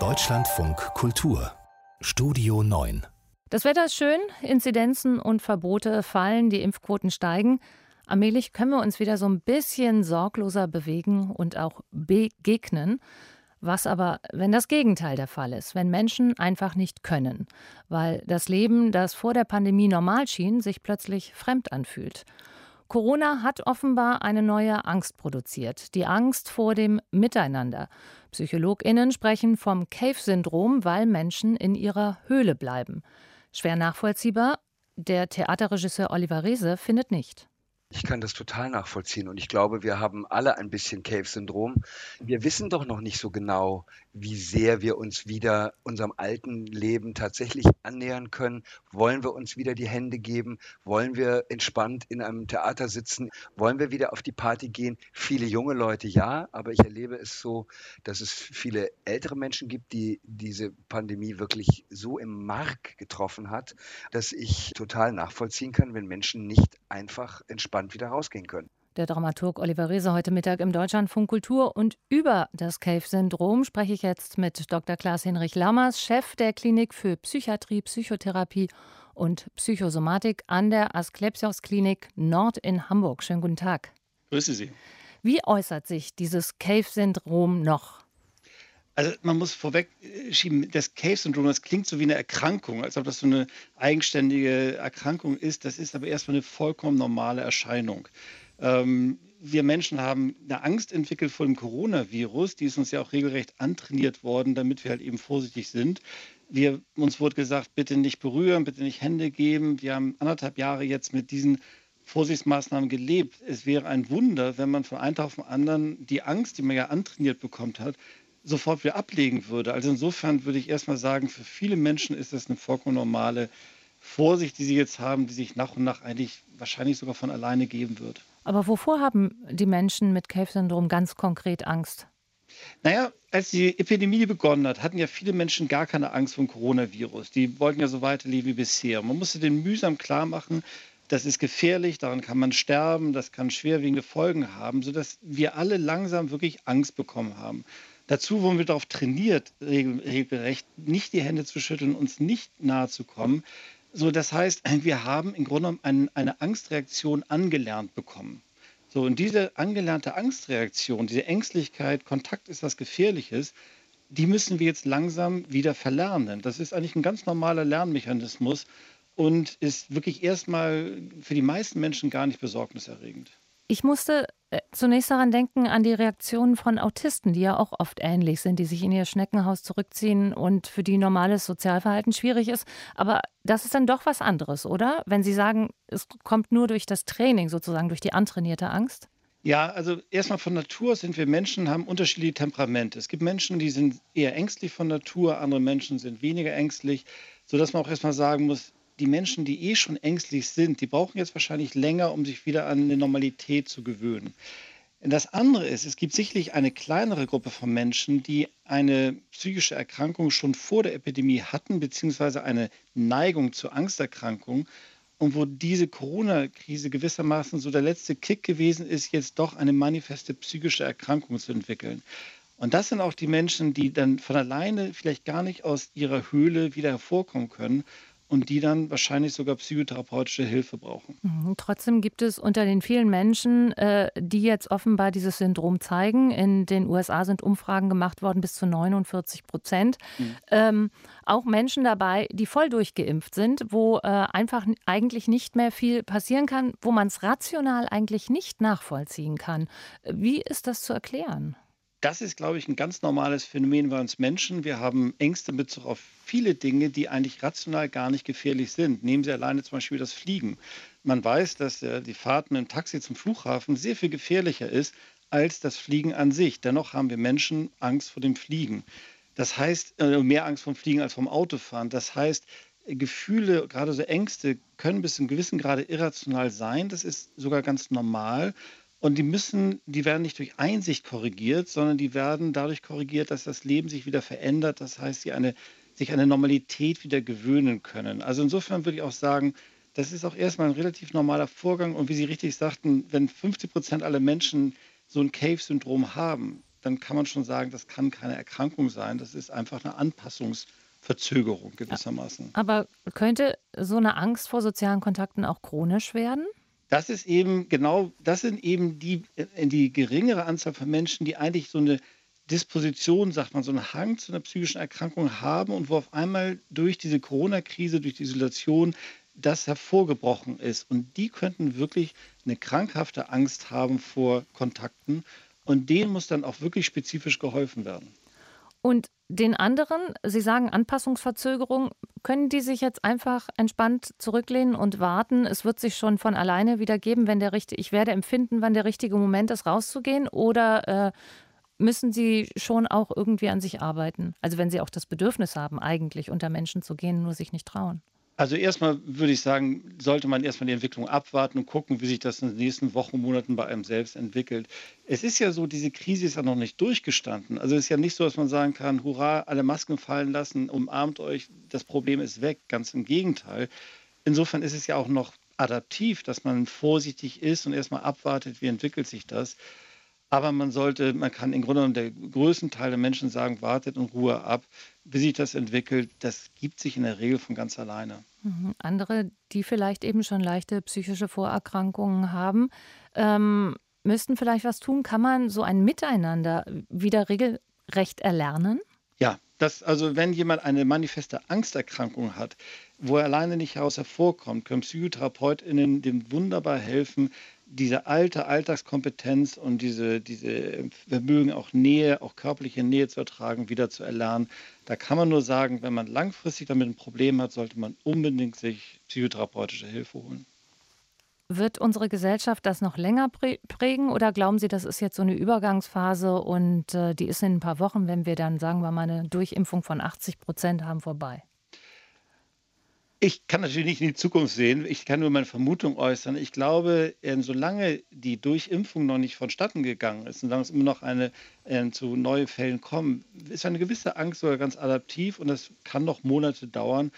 Deutschlandfunk Kultur Studio 9 Das Wetter ist schön, Inzidenzen und Verbote fallen, die Impfquoten steigen. Allmählich können wir uns wieder so ein bisschen sorgloser bewegen und auch begegnen. Was aber, wenn das Gegenteil der Fall ist, wenn Menschen einfach nicht können, weil das Leben, das vor der Pandemie normal schien, sich plötzlich fremd anfühlt. Corona hat offenbar eine neue Angst produziert, die Angst vor dem Miteinander. Psychologinnen sprechen vom Cave-Syndrom, weil Menschen in ihrer Höhle bleiben. Schwer nachvollziehbar, der Theaterregisseur Oliver Reese findet nicht. Ich kann das total nachvollziehen und ich glaube, wir haben alle ein bisschen Cave-Syndrom. Wir wissen doch noch nicht so genau, wie sehr wir uns wieder unserem alten Leben tatsächlich annähern können. Wollen wir uns wieder die Hände geben? Wollen wir entspannt in einem Theater sitzen? Wollen wir wieder auf die Party gehen? Viele junge Leute ja, aber ich erlebe es so, dass es viele ältere Menschen gibt, die diese Pandemie wirklich so im Mark getroffen hat, dass ich total nachvollziehen kann, wenn Menschen nicht einfach entspannt wieder rausgehen können. Der Dramaturg Oliver Reese heute Mittag im Deutschlandfunk Kultur. Und über das Cave-Syndrom spreche ich jetzt mit Dr. Klaas-Hinrich Lammers, Chef der Klinik für Psychiatrie, Psychotherapie und Psychosomatik an der Asklepios-Klinik Nord in Hamburg. Schönen guten Tag. Grüße Sie. Wie äußert sich dieses Cave-Syndrom noch? Also man muss vorweg schieben, das Cave-Syndrom, das klingt so wie eine Erkrankung, als ob das so eine eigenständige Erkrankung ist. Das ist aber erstmal eine vollkommen normale Erscheinung. Ähm, wir Menschen haben eine Angst entwickelt vor dem Coronavirus, die ist uns ja auch regelrecht antrainiert worden, damit wir halt eben vorsichtig sind. Wir, uns wurde gesagt, bitte nicht berühren, bitte nicht Hände geben. Wir haben anderthalb Jahre jetzt mit diesen Vorsichtsmaßnahmen gelebt. Es wäre ein Wunder, wenn man von einem Tag auf den anderen die Angst, die man ja antrainiert bekommt hat, sofort wieder ablegen würde. Also insofern würde ich erstmal sagen, für viele Menschen ist das eine vollkommen normale Vorsicht, die sie jetzt haben, die sich nach und nach eigentlich wahrscheinlich sogar von alleine geben wird. Aber wovor haben die Menschen mit Cave-Syndrom ganz konkret Angst? Naja, als die Epidemie begonnen hat, hatten ja viele Menschen gar keine Angst vor dem Coronavirus. Die wollten ja so weiterleben wie bisher. Man musste den mühsam klar machen, das ist gefährlich, daran kann man sterben, das kann schwerwiegende Folgen haben, sodass wir alle langsam wirklich Angst bekommen haben. Dazu wurden wir darauf trainiert, regelrecht nicht die Hände zu schütteln, uns nicht nahe zu kommen. So, das heißt, wir haben im Grunde genommen eine Angstreaktion angelernt bekommen. So, und diese angelernte Angstreaktion, diese Ängstlichkeit, Kontakt ist was Gefährliches, die müssen wir jetzt langsam wieder verlernen. Das ist eigentlich ein ganz normaler Lernmechanismus und ist wirklich erstmal für die meisten Menschen gar nicht besorgniserregend. Ich musste äh, zunächst daran denken, an die Reaktionen von Autisten, die ja auch oft ähnlich sind, die sich in ihr Schneckenhaus zurückziehen und für die normales Sozialverhalten schwierig ist. Aber das ist dann doch was anderes, oder? Wenn Sie sagen, es kommt nur durch das Training, sozusagen durch die antrainierte Angst? Ja, also erstmal von Natur sind wir Menschen, haben unterschiedliche Temperamente. Es gibt Menschen, die sind eher ängstlich von Natur, andere Menschen sind weniger ängstlich, sodass man auch erstmal sagen muss, die Menschen, die eh schon ängstlich sind, die brauchen jetzt wahrscheinlich länger, um sich wieder an eine Normalität zu gewöhnen. Das andere ist, es gibt sicherlich eine kleinere Gruppe von Menschen, die eine psychische Erkrankung schon vor der Epidemie hatten, beziehungsweise eine Neigung zur Angsterkrankung und wo diese Corona-Krise gewissermaßen so der letzte Kick gewesen ist, jetzt doch eine manifeste psychische Erkrankung zu entwickeln. Und das sind auch die Menschen, die dann von alleine vielleicht gar nicht aus ihrer Höhle wieder hervorkommen können und die dann wahrscheinlich sogar psychotherapeutische Hilfe brauchen. Mhm. Trotzdem gibt es unter den vielen Menschen, äh, die jetzt offenbar dieses Syndrom zeigen, in den USA sind Umfragen gemacht worden bis zu 49 Prozent, mhm. ähm, auch Menschen dabei, die voll durchgeimpft sind, wo äh, einfach eigentlich nicht mehr viel passieren kann, wo man es rational eigentlich nicht nachvollziehen kann. Wie ist das zu erklären? Das ist, glaube ich, ein ganz normales Phänomen bei uns Menschen. Wir haben Ängste in Bezug auf viele Dinge, die eigentlich rational gar nicht gefährlich sind. Nehmen Sie alleine zum Beispiel das Fliegen. Man weiß, dass die Fahrt mit dem Taxi zum Flughafen sehr viel gefährlicher ist als das Fliegen an sich. Dennoch haben wir Menschen Angst vor dem Fliegen. Das heißt, äh, mehr Angst vom Fliegen als vom Autofahren. Das heißt, Gefühle, gerade so Ängste, können bis zu einem gewissen Grade irrational sein. Das ist sogar ganz normal. Und die müssen, die werden nicht durch Einsicht korrigiert, sondern die werden dadurch korrigiert, dass das Leben sich wieder verändert. Das heißt, sie eine, sich an eine Normalität wieder gewöhnen können. Also insofern würde ich auch sagen, das ist auch erstmal ein relativ normaler Vorgang. Und wie Sie richtig sagten, wenn 50 Prozent aller Menschen so ein Cave-Syndrom haben, dann kann man schon sagen, das kann keine Erkrankung sein. Das ist einfach eine Anpassungsverzögerung gewissermaßen. Aber könnte so eine Angst vor sozialen Kontakten auch chronisch werden? Das ist eben genau, das sind eben die, äh, die geringere Anzahl von Menschen, die eigentlich so eine Disposition, sagt man, so einen Hang zu einer psychischen Erkrankung haben und wo auf einmal durch diese Corona-Krise, durch die Isolation das hervorgebrochen ist. Und die könnten wirklich eine krankhafte Angst haben vor Kontakten. Und denen muss dann auch wirklich spezifisch geholfen werden. Und den anderen, Sie sagen Anpassungsverzögerung, können die sich jetzt einfach entspannt zurücklehnen und warten? Es wird sich schon von alleine wieder geben, wenn der richtige, ich werde empfinden, wann der richtige Moment ist, rauszugehen? Oder äh, müssen sie schon auch irgendwie an sich arbeiten? Also wenn sie auch das Bedürfnis haben, eigentlich unter Menschen zu gehen, nur sich nicht trauen. Also erstmal würde ich sagen, sollte man erstmal die Entwicklung abwarten und gucken, wie sich das in den nächsten Wochen, Monaten bei einem selbst entwickelt. Es ist ja so, diese Krise ist ja noch nicht durchgestanden. Also es ist ja nicht so, dass man sagen kann, hurra, alle Masken fallen lassen, umarmt euch, das Problem ist weg. Ganz im Gegenteil. Insofern ist es ja auch noch adaptiv, dass man vorsichtig ist und erstmal abwartet, wie entwickelt sich das. Aber man sollte, man kann im Grunde genommen der größten Teil der Menschen sagen, wartet in Ruhe ab, bis sich das entwickelt. Das gibt sich in der Regel von ganz alleine. Mhm. Andere, die vielleicht eben schon leichte psychische Vorerkrankungen haben, ähm, müssten vielleicht was tun. Kann man so ein Miteinander wieder regelrecht erlernen? Ja, das, also wenn jemand eine manifeste Angsterkrankung hat, wo er alleine nicht heraus hervorkommt, können PsychotherapeutInnen dem wunderbar helfen, diese alte Alltagskompetenz und diese, diese Vermögen auch Nähe, auch körperliche Nähe zu ertragen, wieder zu erlernen. Da kann man nur sagen, wenn man langfristig damit ein Problem hat, sollte man unbedingt sich psychotherapeutische Hilfe holen. Wird unsere Gesellschaft das noch länger prägen oder glauben Sie, das ist jetzt so eine Übergangsphase und äh, die ist in ein paar Wochen, wenn wir dann, sagen wir mal, eine Durchimpfung von 80 Prozent haben, vorbei? Ich kann natürlich nicht in die Zukunft sehen. Ich kann nur meine Vermutung äußern. Ich glaube, ähm, solange die Durchimpfung noch nicht vonstatten gegangen ist solange es immer noch eine, äh, zu neuen Fällen kommt, ist eine gewisse Angst sogar ganz adaptiv und das kann noch Monate dauern.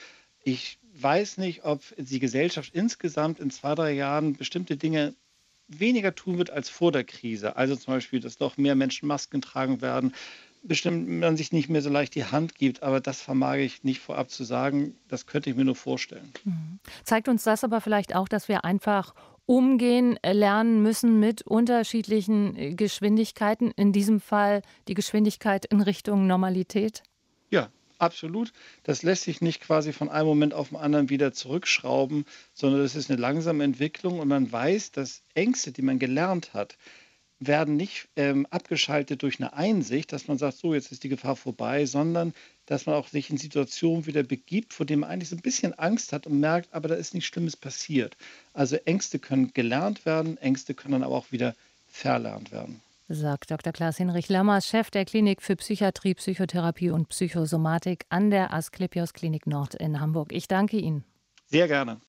Ich weiß nicht, ob die Gesellschaft insgesamt in zwei, drei Jahren bestimmte Dinge weniger tun wird als vor der Krise. Also zum Beispiel, dass doch mehr Menschen Masken tragen werden, bestimmt man sich nicht mehr so leicht die Hand gibt, aber das vermag ich nicht vorab zu sagen. Das könnte ich mir nur vorstellen. Mhm. Zeigt uns das aber vielleicht auch, dass wir einfach umgehen lernen müssen mit unterschiedlichen äh, Geschwindigkeiten, in diesem Fall die Geschwindigkeit in Richtung Normalität? Ja, absolut. Das lässt sich nicht quasi von einem Moment auf den anderen wieder zurückschrauben, sondern das ist eine langsame Entwicklung und man weiß, dass Ängste, die man gelernt hat, werden nicht ähm, abgeschaltet durch eine Einsicht, dass man sagt, so, jetzt ist die Gefahr vorbei, sondern dass man auch sich in Situationen wieder begibt, vor denen man eigentlich so ein bisschen Angst hat und merkt, aber da ist nichts Schlimmes passiert. Also Ängste können gelernt werden, Ängste können dann aber auch wieder verlernt werden. Sagt Dr. Klaas-Hinrich Lammers, Chef der Klinik für Psychiatrie, Psychotherapie und Psychosomatik an der Asklepios Klinik Nord in Hamburg. Ich danke Ihnen. Sehr gerne.